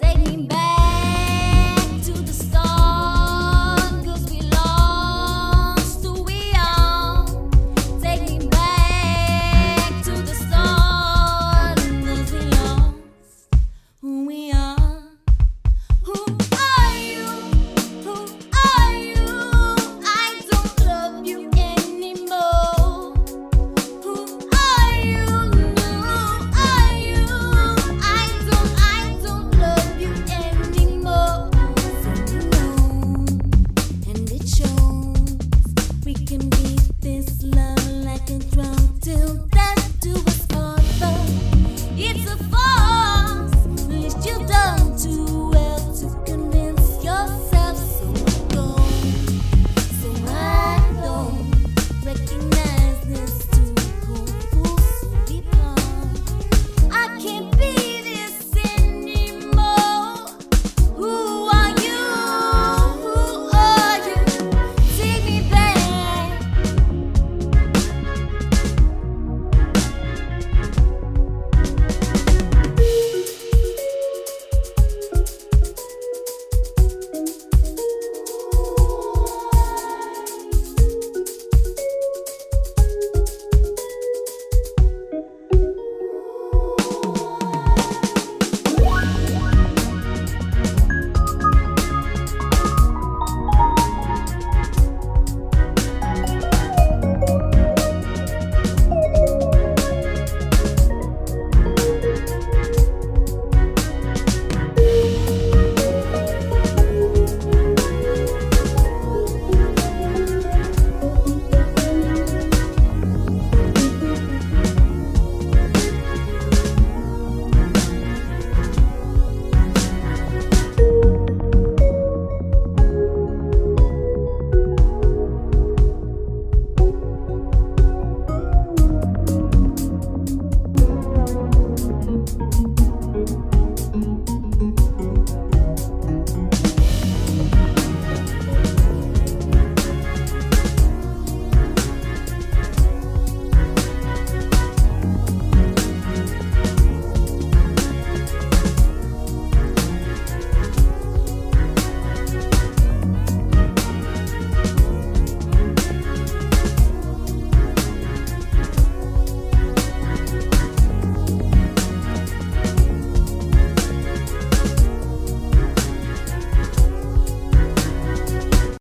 take me back.